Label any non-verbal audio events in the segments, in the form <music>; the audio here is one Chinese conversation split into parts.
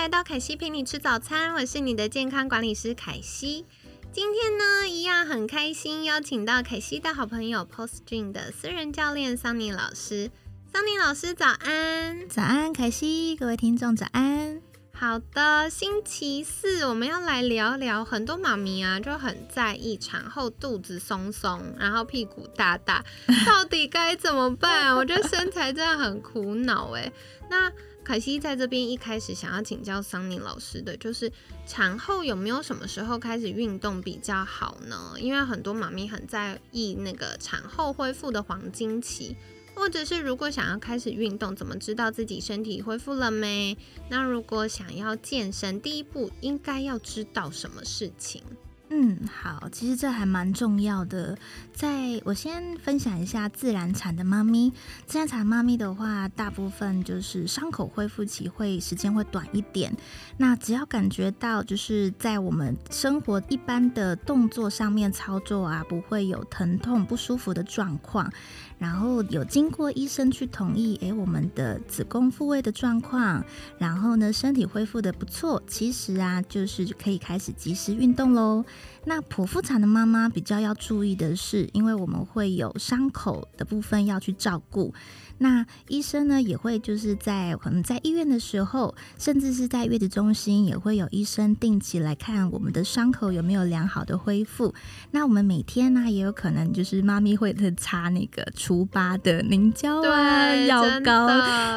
来到凯西陪你吃早餐，我是你的健康管理师凯西。今天呢，一样很开心，邀请到凯西的好朋友 Post Dream 的私人教练桑尼老师。桑尼老师早安，早安，凯西，各位听众早安。好的，星期四我们要来聊聊，很多妈咪啊就很在意产后肚子松松，然后屁股大大，到底该怎么办？我觉得身材真的很苦恼哎。那凯西在这边一开始想要请教桑尼老师的，就是产后有没有什么时候开始运动比较好呢？因为很多妈咪很在意那个产后恢复的黄金期。或者是如果想要开始运动，怎么知道自己身体恢复了没？那如果想要健身，第一步应该要知道什么事情？嗯，好，其实这还蛮重要的。在我先分享一下自然产的妈咪，自然产妈咪的话，大部分就是伤口恢复期会时间会短一点。那只要感觉到就是在我们生活一般的动作上面操作啊，不会有疼痛不舒服的状况。然后有经过医生去同意，诶，我们的子宫复位的状况，然后呢，身体恢复的不错，其实啊，就是可以开始及时运动喽。那剖腹产的妈妈比较要注意的是，因为我们会有伤口的部分要去照顾。那医生呢也会就是在可能在医院的时候，甚至是在月子中心，也会有医生定期来看我们的伤口有没有良好的恢复。那我们每天呢也有可能就是妈咪会擦那个除疤的凝胶啊药膏，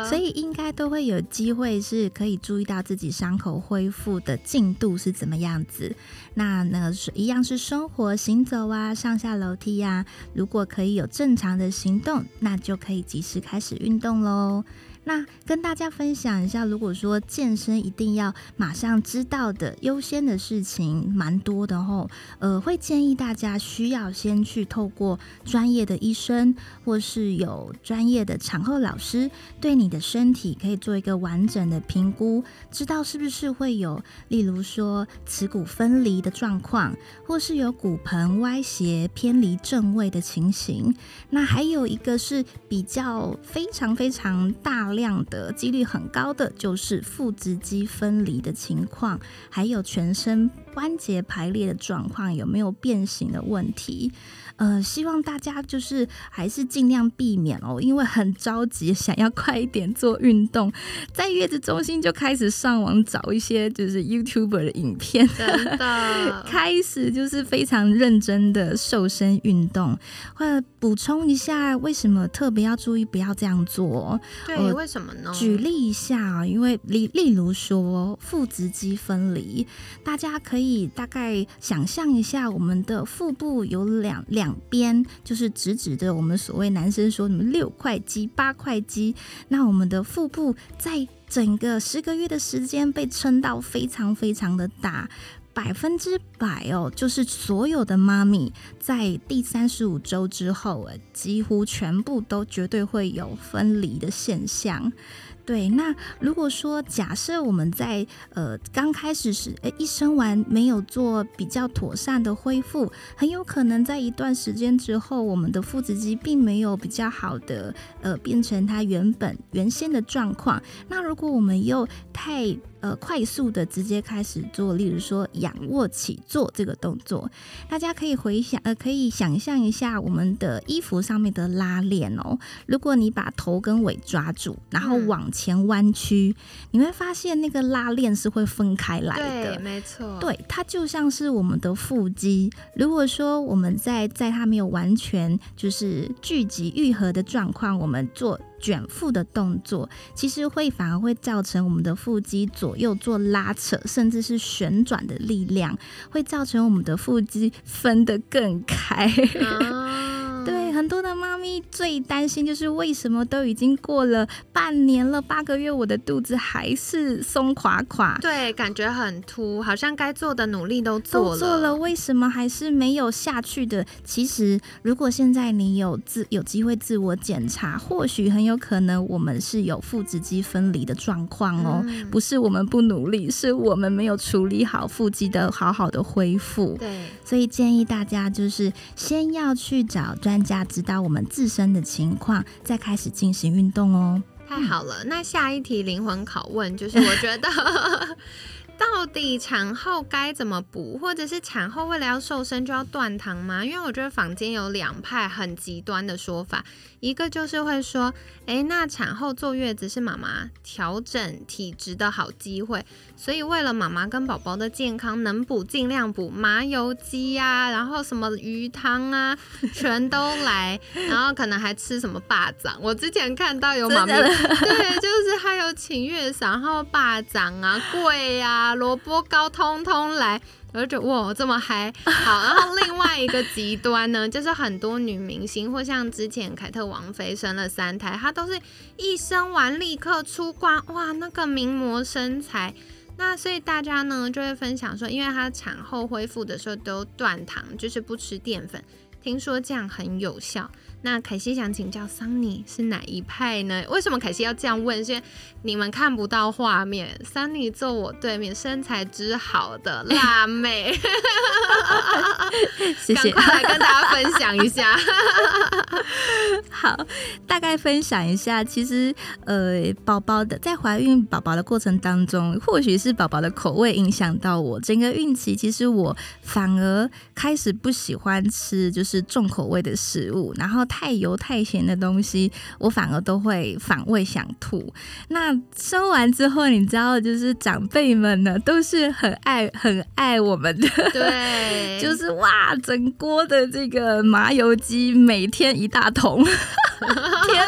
所以应该都会有机会是可以注意到自己伤口恢复的进度是怎么样子。那那是一样是生活行走啊，上下楼梯呀，如果可以有正常的行动，那就可以及时开始运动喽。那跟大家分享一下，如果说健身一定要马上知道的优先的事情蛮多的吼，呃，会建议大家需要先去透过专业的医生或是有专业的产后老师，对你的身体可以做一个完整的评估，知道是不是会有，例如说耻骨分离的状况，或是有骨盆歪斜偏离正位的情形。那还有一个是比较非常非常大。量的几率很高的就是腹直肌分离的情况，还有全身关节排列的状况有没有变形的问题。呃，希望大家就是还是尽量避免哦，因为很着急，<laughs> 想要快一点做运动，在月子中心就开始上网找一些就是 YouTuber 的影片，真的 <laughs> 开始就是非常认真的瘦身运动。或者补充一下，为什么特别要注意不要这样做？对，为什么呢？举例一下啊，因为例例如说腹直肌分离，大家可以以大概想象一下，我们的腹部有两两。边就是直直的，我们所谓男生说什么六块肌、八块肌，那我们的腹部在整个十个月的时间被撑到非常非常的大，百分之百哦，就是所有的妈咪在第三十五周之后，几乎全部都绝对会有分离的现象。对，那如果说假设我们在呃刚开始时，诶一生完没有做比较妥善的恢复，很有可能在一段时间之后，我们的腹直肌并没有比较好的呃变成它原本原先的状况。那如果我们又太呃，快速的直接开始做，例如说仰卧起坐这个动作，大家可以回想，呃，可以想象一下我们的衣服上面的拉链哦。如果你把头跟尾抓住，然后往前弯曲，你会发现那个拉链是会分开来的。对，没错。对，它就像是我们的腹肌。如果说我们在在它没有完全就是聚集愈合的状况，我们做。卷腹的动作其实会反而会造成我们的腹肌左右做拉扯，甚至是旋转的力量，会造成我们的腹肌分得更开。<laughs> 对，很多的妈咪咪最担心就是为什么都已经过了半年了，八个月，我的肚子还是松垮垮，对，感觉很凸，好像该做的努力都做了，做了，为什么还是没有下去的？其实，如果现在你有自有机会自我检查，或许很有可能我们是有腹直肌分离的状况哦，不是我们不努力，是我们没有处理好腹肌的好好的恢复。对，所以建议大家就是先要去找专家，知道我们自身的情况，再开始进行运动哦。太好了，那下一题灵魂拷问就是，我觉得。<laughs> 到底产后该怎么补，或者是产后为了要瘦身就要断糖吗？因为我觉得坊间有两派很极端的说法，一个就是会说，诶，那产后坐月子是妈妈调整体质的好机会，所以为了妈妈跟宝宝的健康，能补尽量补，麻油鸡呀，然后什么鱼汤啊，全都来，然后可能还吃什么霸掌。我之前看到有妈妈，<laughs> 对，就是还有请月嫂，然后霸掌啊，贵呀。萝卜糕通通来，我就觉得哇，这么嗨！好，然后另外一个极端呢，<laughs> 就是很多女明星或像之前凯特王妃生了三胎，她都是一生完立刻出关，哇，那个名模身材。那所以大家呢就会分享说，因为她产后恢复的时候都断糖，就是不吃淀粉，听说这样很有效。那凯西想请教桑尼是哪一派呢？为什么凯西要这样问？是因为你们看不到画面，桑尼坐我对面，身材之好的辣妹，<laughs> 谢谢，快来跟大家分享一下。<laughs> 好，大概分享一下，其实呃，宝宝的在怀孕宝宝的过程当中，或许是宝宝的口味影响到我，整个孕期其实我反而开始不喜欢吃就是重口味的食物，然后。太油太咸的东西，我反而都会反胃想吐。那生完之后，你知道，就是长辈们呢，都是很爱很爱我们的，对，<laughs> 就是哇，整锅的这个麻油鸡，每天一大桶，<laughs> 天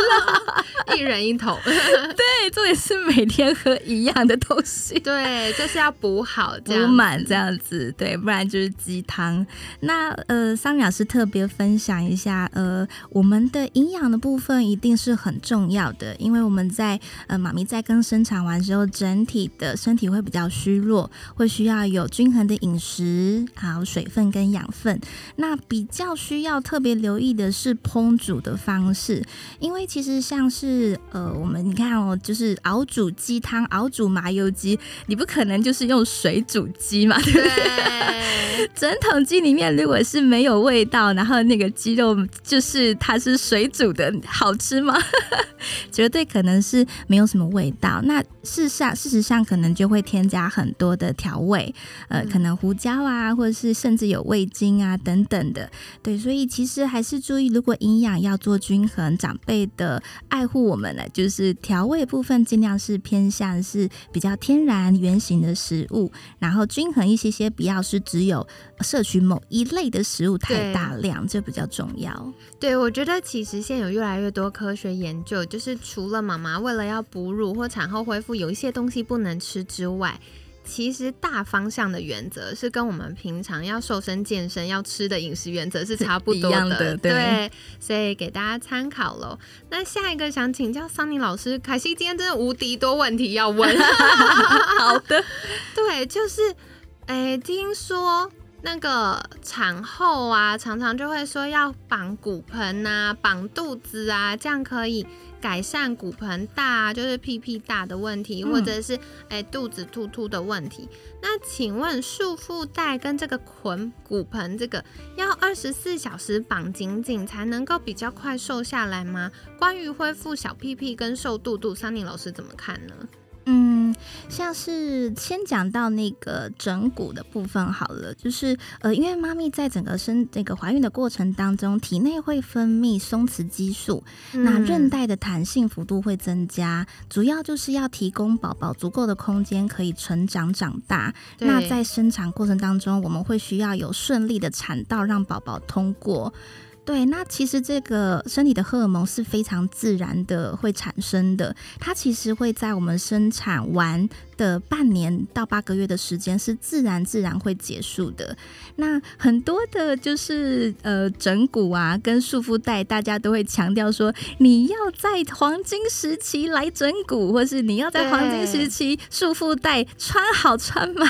哪，<laughs> 一人一桶，对，这也是每天喝一样的东西，对，就是要补好，补满这样子，对，不然就是鸡汤。那呃，桑老师特别分享一下，呃。我们的营养的部分一定是很重要的，因为我们在呃妈咪在刚生产完之后，整体的身体会比较虚弱，会需要有均衡的饮食，还有水分跟养分。那比较需要特别留意的是烹煮的方式，因为其实像是呃我们你看哦，就是熬煮鸡汤、熬煮麻油鸡，你不可能就是用水煮鸡嘛，对不对？整桶鸡里面如果是没有味道，然后那个鸡肉就是。它是水煮的，好吃吗？<laughs> 绝对可能是没有什么味道。那事实上，事实上可能就会添加很多的调味，呃，可能胡椒啊，或者是甚至有味精啊等等的。对，所以其实还是注意，如果营养要做均衡，长辈的爱护我们呢，就是调味部分尽量是偏向是比较天然原形的食物，然后均衡一些些，不要是只有摄取某一类的食物太大量，这比较重要。对，我。觉得其实现在有越来越多科学研究，就是除了妈妈为了要哺乳或产后恢复有一些东西不能吃之外，其实大方向的原则是跟我们平常要瘦身健身要吃的饮食原则是差不多的。对，所以给大家参考喽。那下一个想请教桑尼老师，凯西今天真的无敌多问题要问。<laughs> 好的，<laughs> 对，就是哎，听说。那个产后啊，常常就会说要绑骨盆啊，绑肚子啊，这样可以改善骨盆大，啊就是屁屁大的问题，或者是哎肚子突突的问题。那请问束缚带跟这个捆骨盆这个要二十四小时绑紧紧才能够比较快瘦下来吗？关于恢复小屁屁跟瘦肚肚，桑尼老师怎么看呢？嗯，像是先讲到那个整骨的部分好了，就是呃，因为妈咪在整个生这个怀孕的过程当中，体内会分泌松弛激素，那韧带的弹性幅度会增加，主要就是要提供宝宝足够的空间可以成长长大。那在生产过程当中，我们会需要有顺利的产道让宝宝通过。对，那其实这个身体的荷尔蒙是非常自然的会产生的，它其实会在我们生产完的半年到八个月的时间是自然自然会结束的。那很多的就是呃整骨啊跟束缚带，大家都会强调说你要在黄金时期来整骨，或是你要在黄金时期束缚带穿好穿满。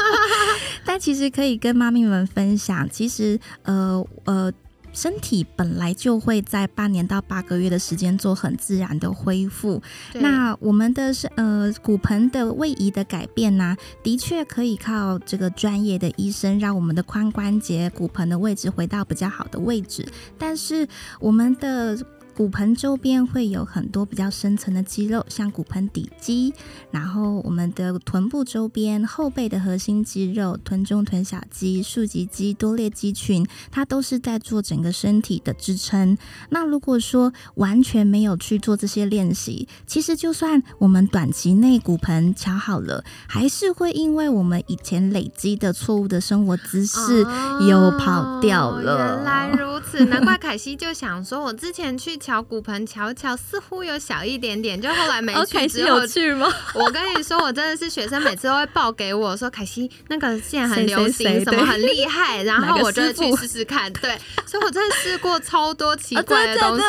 <laughs> 但其实可以跟妈咪们分享，其实呃呃。身体本来就会在半年到八个月的时间做很自然的恢复。那我们的是呃骨盆的位移的改变呢，的确可以靠这个专业的医生让我们的髋关节、骨盆的位置回到比较好的位置。但是我们的骨盆周边会有很多比较深层的肌肉，像骨盆底肌，然后我们的臀部周边、后背的核心肌肉、臀中、臀小肌、竖脊肌、多裂肌群，它都是在做整个身体的支撑。那如果说完全没有去做这些练习，其实就算我们短期内骨盆调好了，还是会因为我们以前累积的错误的生活姿势又跑掉了。原来如此，难怪凯西就想说，我之前去。瞧骨盆，瞧瞧，似乎有小一点点。就后来没去之后，有去吗？<laughs> 我跟你说，我真的是学生，每次都会报给我说，凯西那个现在很流行，什么很厉害，然后我就会去试试看。对，所以我真的试过超多奇怪的东西，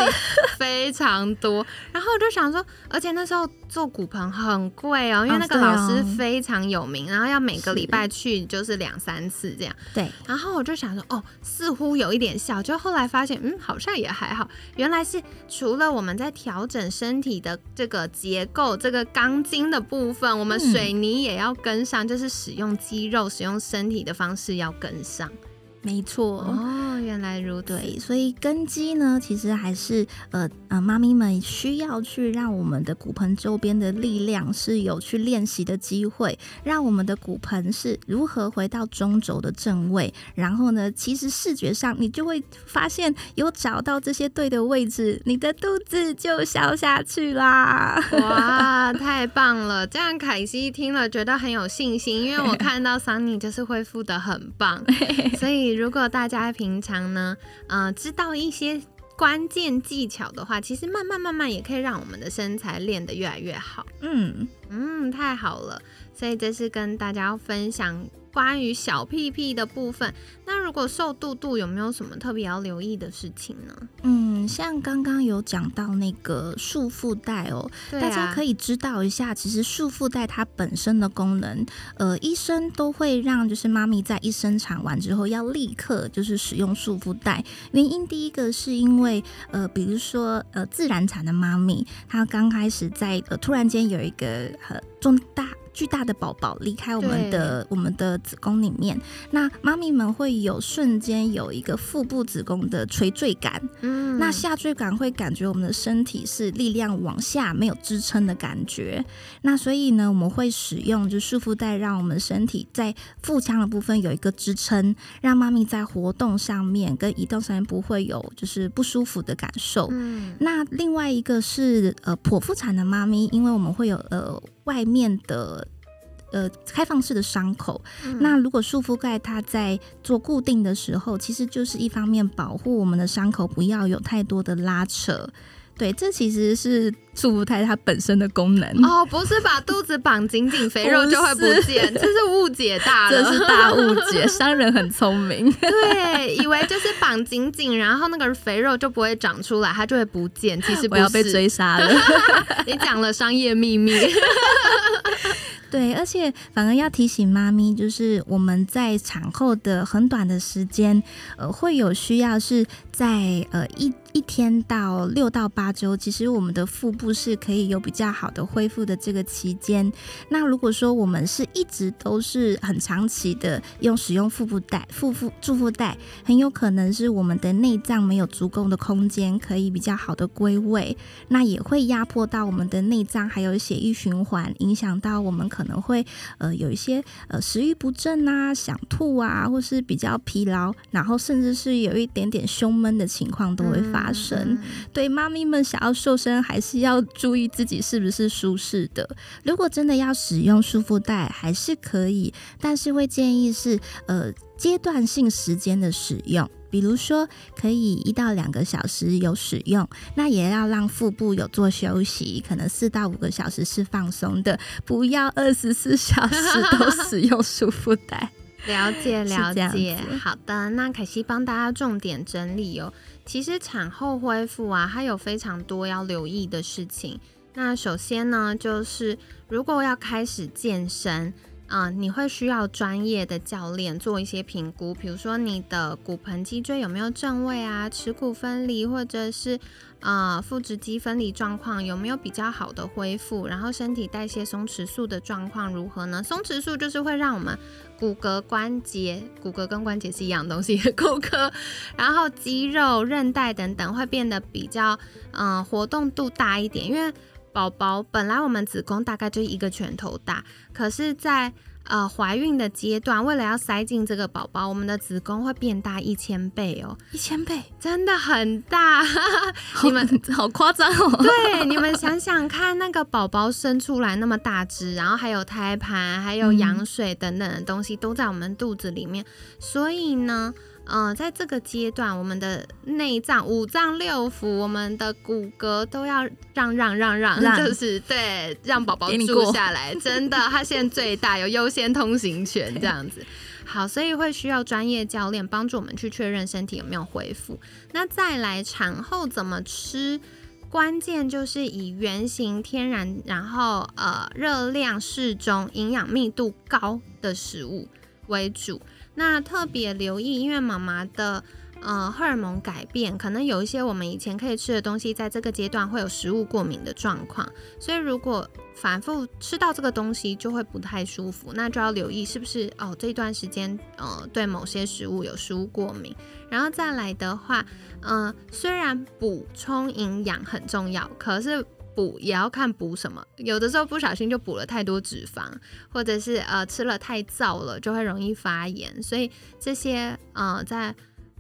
非常多。然后我就想说，而且那时候。做骨盆很贵哦，因为那个老师非常有名，然后要每个礼拜去就是两三次这样。对，然后我就想说，哦，似乎有一点效，就后来发现，嗯，好像也还好。原来是除了我们在调整身体的这个结构、这个钢筋的部分，我们水泥也要跟上，就是使用肌肉、使用身体的方式要跟上。没错哦，原来如此。对，所以根基呢，其实还是呃呃，妈咪们需要去让我们的骨盆周边的力量是有去练习的机会，让我们的骨盆是如何回到中轴的正位。然后呢，其实视觉上你就会发现有找到这些对的位置，你的肚子就消下去啦。<laughs> 哇，太棒了！这样凯西听了觉得很有信心，因为我 <laughs> 看到桑尼就是恢复的很棒，所以。如果大家平常呢，呃，知道一些关键技巧的话，其实慢慢慢慢也可以让我们的身材练得越来越好。嗯嗯，太好了，所以这是跟大家分享。关于小屁屁的部分，那如果瘦肚肚有没有什么特别要留意的事情呢？嗯，像刚刚有讲到那个束缚带哦，大家可以知道一下，其实束缚带它本身的功能，呃，医生都会让就是妈咪在一生产完之后要立刻就是使用束缚带。原因第一个是因为呃，比如说呃，自然产的妈咪，她刚开始在呃突然间有一个呃重大。巨大的宝宝离开我们的我们的子宫里面，那妈咪们会有瞬间有一个腹部子宫的垂坠感，嗯，那下坠感会感觉我们的身体是力量往下没有支撑的感觉，那所以呢，我们会使用就束缚带，让我们身体在腹腔的部分有一个支撑，让妈咪在活动上面跟移动上面不会有就是不舒服的感受。嗯，那另外一个是呃剖腹产的妈咪，因为我们会有呃。外面的呃开放式的伤口，那如果束缚盖它在做固定的时候，其实就是一方面保护我们的伤口不要有太多的拉扯。对，这其实是束缚带它本身的功能。哦，不是把肚子绑紧紧，肥肉就会不见，这是误解大了，<laughs> 这是大误解，商人很聪明，<laughs> 对，以为就是绑紧紧，然后那个肥肉就不会长出来，它就会不见，其实不要被追杀了，<laughs> 你讲了商业秘密。对，而且反而要提醒妈咪，就是我们在产后的很短的时间，呃，会有需要是在呃一一天到六到八周，其实我们的腹部是可以有比较好的恢复的这个期间。那如果说我们是一直都是很长期的用使用腹部带、腹腹助腹带，很有可能是我们的内脏没有足够的空间可以比较好的归位，那也会压迫到我们的内脏还有血液循环，影响到我们。可能会呃有一些呃食欲不振啊，想吐啊，或是比较疲劳，然后甚至是有一点点胸闷的情况都会发生。对妈咪们想要瘦身，还是要注意自己是不是舒适的。如果真的要使用束缚带，还是可以，但是会建议是呃阶段性时间的使用。比如说可以一到两个小时有使用，那也要让腹部有做休息，可能四到五个小时是放松的，不要二十四小时都使用束缚带。了解 <laughs> 了解，好的，那凯西帮大家重点整理哦。其实产后恢复啊，它有非常多要留意的事情。那首先呢，就是如果要开始健身，啊、你会需要专业的教练做一些评估，比如说你的骨盆脊椎有没有正位啊，耻骨分离，或者是呃腹直肌分离状况有没有比较好的恢复，然后身体代谢松弛素的状况如何呢？松弛素就是会让我们骨骼、关节，骨骼跟关节是一样东西，<laughs> 骨骼，然后肌肉、韧带等等会变得比较嗯、活动度大一点，因为宝宝本来我们子宫大概就一个拳头大，可是在呃怀孕的阶段，为了要塞进这个宝宝，我们的子宫会变大一千倍哦，一千倍，真的很大。<laughs> 你们好夸张哦！对，你们想想看，那个宝宝生出来那么大只，然后还有胎盘、还有羊水等等的东西都在我们肚子里面，所以呢，呃，在这个阶段，我们的内脏、五脏六腑、我们的骨骼都要让让让让，让 <laughs> 就是对，让宝宝住下来。真的，他现在最大，有优先通行权这样子。好，所以会需要专业教练帮助我们去确认身体有没有恢复。那再来产后怎么吃？关键就是以原形、天然，然后呃热量适中、营养密度高的食物为主。那特别留意，因为妈妈的呃荷尔蒙改变，可能有一些我们以前可以吃的东西，在这个阶段会有食物过敏的状况，所以如果反复吃到这个东西就会不太舒服，那就要留意是不是哦这段时间呃对某些食物有食物过敏。然后再来的话，嗯、虽然补充营养很重要，可是补也要看补什么。有的时候不小心就补了太多脂肪，或者是呃吃了太燥了，就会容易发炎。所以这些呃在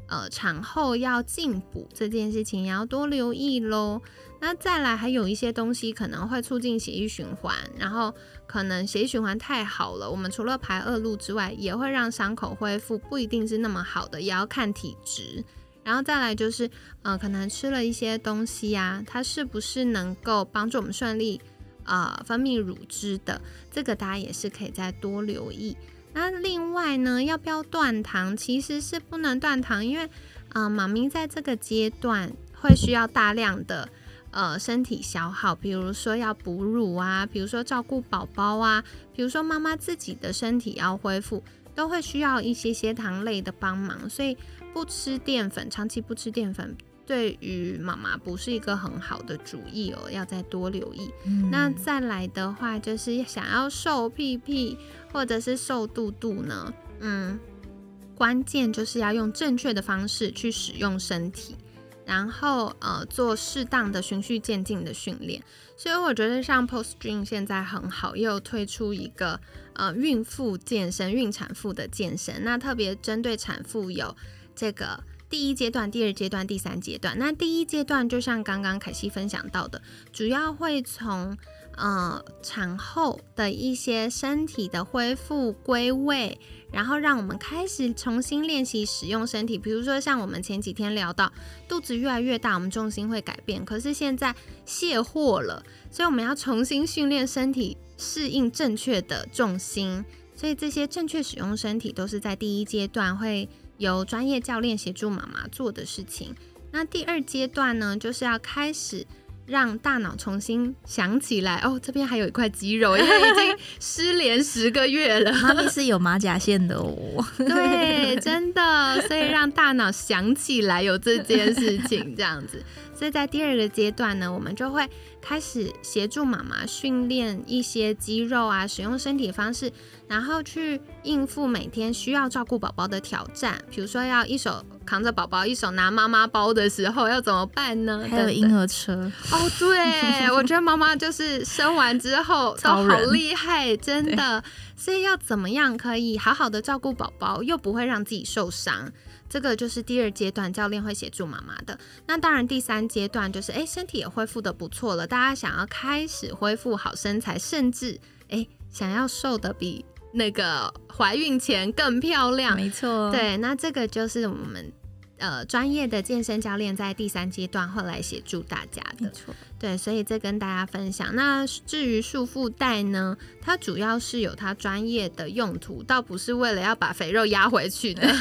呃产后要进补这件事情也要多留意喽。那再来还有一些东西可能会促进血液循环，然后可能血液循环太好了，我们除了排恶露之外，也会让伤口恢复不一定是那么好的，也要看体质。然后再来就是，呃，可能吃了一些东西啊，它是不是能够帮助我们顺利呃分泌乳汁的？这个大家也是可以再多留意。那另外呢，要不要断糖？其实是不能断糖，因为呃，妈咪在这个阶段会需要大量的呃身体消耗，比如说要哺乳啊，比如说照顾宝宝啊，比如说妈妈自己的身体要恢复，都会需要一些些糖类的帮忙，所以不吃淀粉，长期不吃淀粉。对于妈妈不是一个很好的主意哦，要再多留意。嗯那再来的话，就是想要瘦屁屁或者是瘦肚肚呢，嗯，关键就是要用正确的方式去使用身体，然后呃做适当的循序渐进的训练。所以我觉得像 Post Dream 现在很好，又有推出一个呃孕妇健身、孕产妇的健身，那特别针对产妇有这个。第一阶段、第二阶段、第三阶段。那第一阶段就像刚刚凯西分享到的，主要会从呃产后的一些身体的恢复归位，然后让我们开始重新练习使用身体。比如说像我们前几天聊到，肚子越来越大，我们重心会改变，可是现在卸货了，所以我们要重新训练身体适应正确的重心。所以这些正确使用身体都是在第一阶段会由专业教练协助妈妈做的事情。那第二阶段呢，就是要开始让大脑重新想起来，哦，这边还有一块肌肉，因为已经失联十个月了。<laughs> 妈咪是有马甲线的哦。<laughs> 对，真的，所以让大脑想起来有这件事情，这样子。<laughs> 所以在第二个阶段呢，我们就会开始协助妈妈训练一些肌肉啊，使用身体方式，然后去应付每天需要照顾宝宝的挑战。比如说要一手扛着宝宝，一手拿妈妈包的时候要怎么办呢？还有婴儿车，哦，对，<laughs> 我觉得妈妈就是生完之后都好厉害，真的。所以要怎么样可以好好的照顾宝宝，又不会让自己受伤？这个就是第二阶段教练会协助妈妈的。那当然，第三阶段就是哎，身体也恢复的不错了，大家想要开始恢复好身材，甚至哎想要瘦的比那个怀孕前更漂亮。没错，，对，那这个就是我们呃专业的健身教练在第三阶段会来协助大家的。错，对，所以这跟大家分享。那至于束缚带呢，它主要是有它专业的用途，倒不是为了要把肥肉压回去的。<laughs>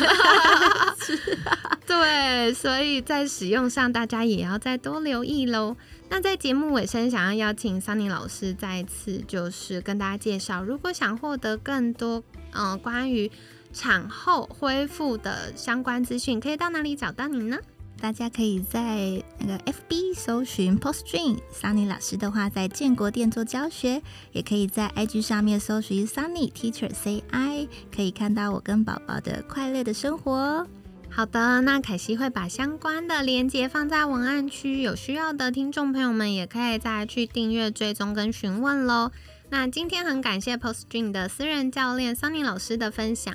<laughs> 对，所以在使用上大家也要再多留意喽。那在节目尾声，想要邀请桑尼老师再次就是跟大家介绍，如果想获得更多呃关于产后恢复的相关资讯，可以到哪里找到你呢？大家可以在那个 FB 搜寻 Post Dream Sunny 老师的话，在建国店做教学，也可以在 IG 上面搜寻 Sunny Teacher Say I，可以看到我跟宝宝的快乐的生活。好的，那凯西会把相关的链接放在文案区，有需要的听众朋友们也可以再去订阅、追踪跟询问喽。那今天很感谢 Post Dream 的私人教练 Sunny 老师的分享，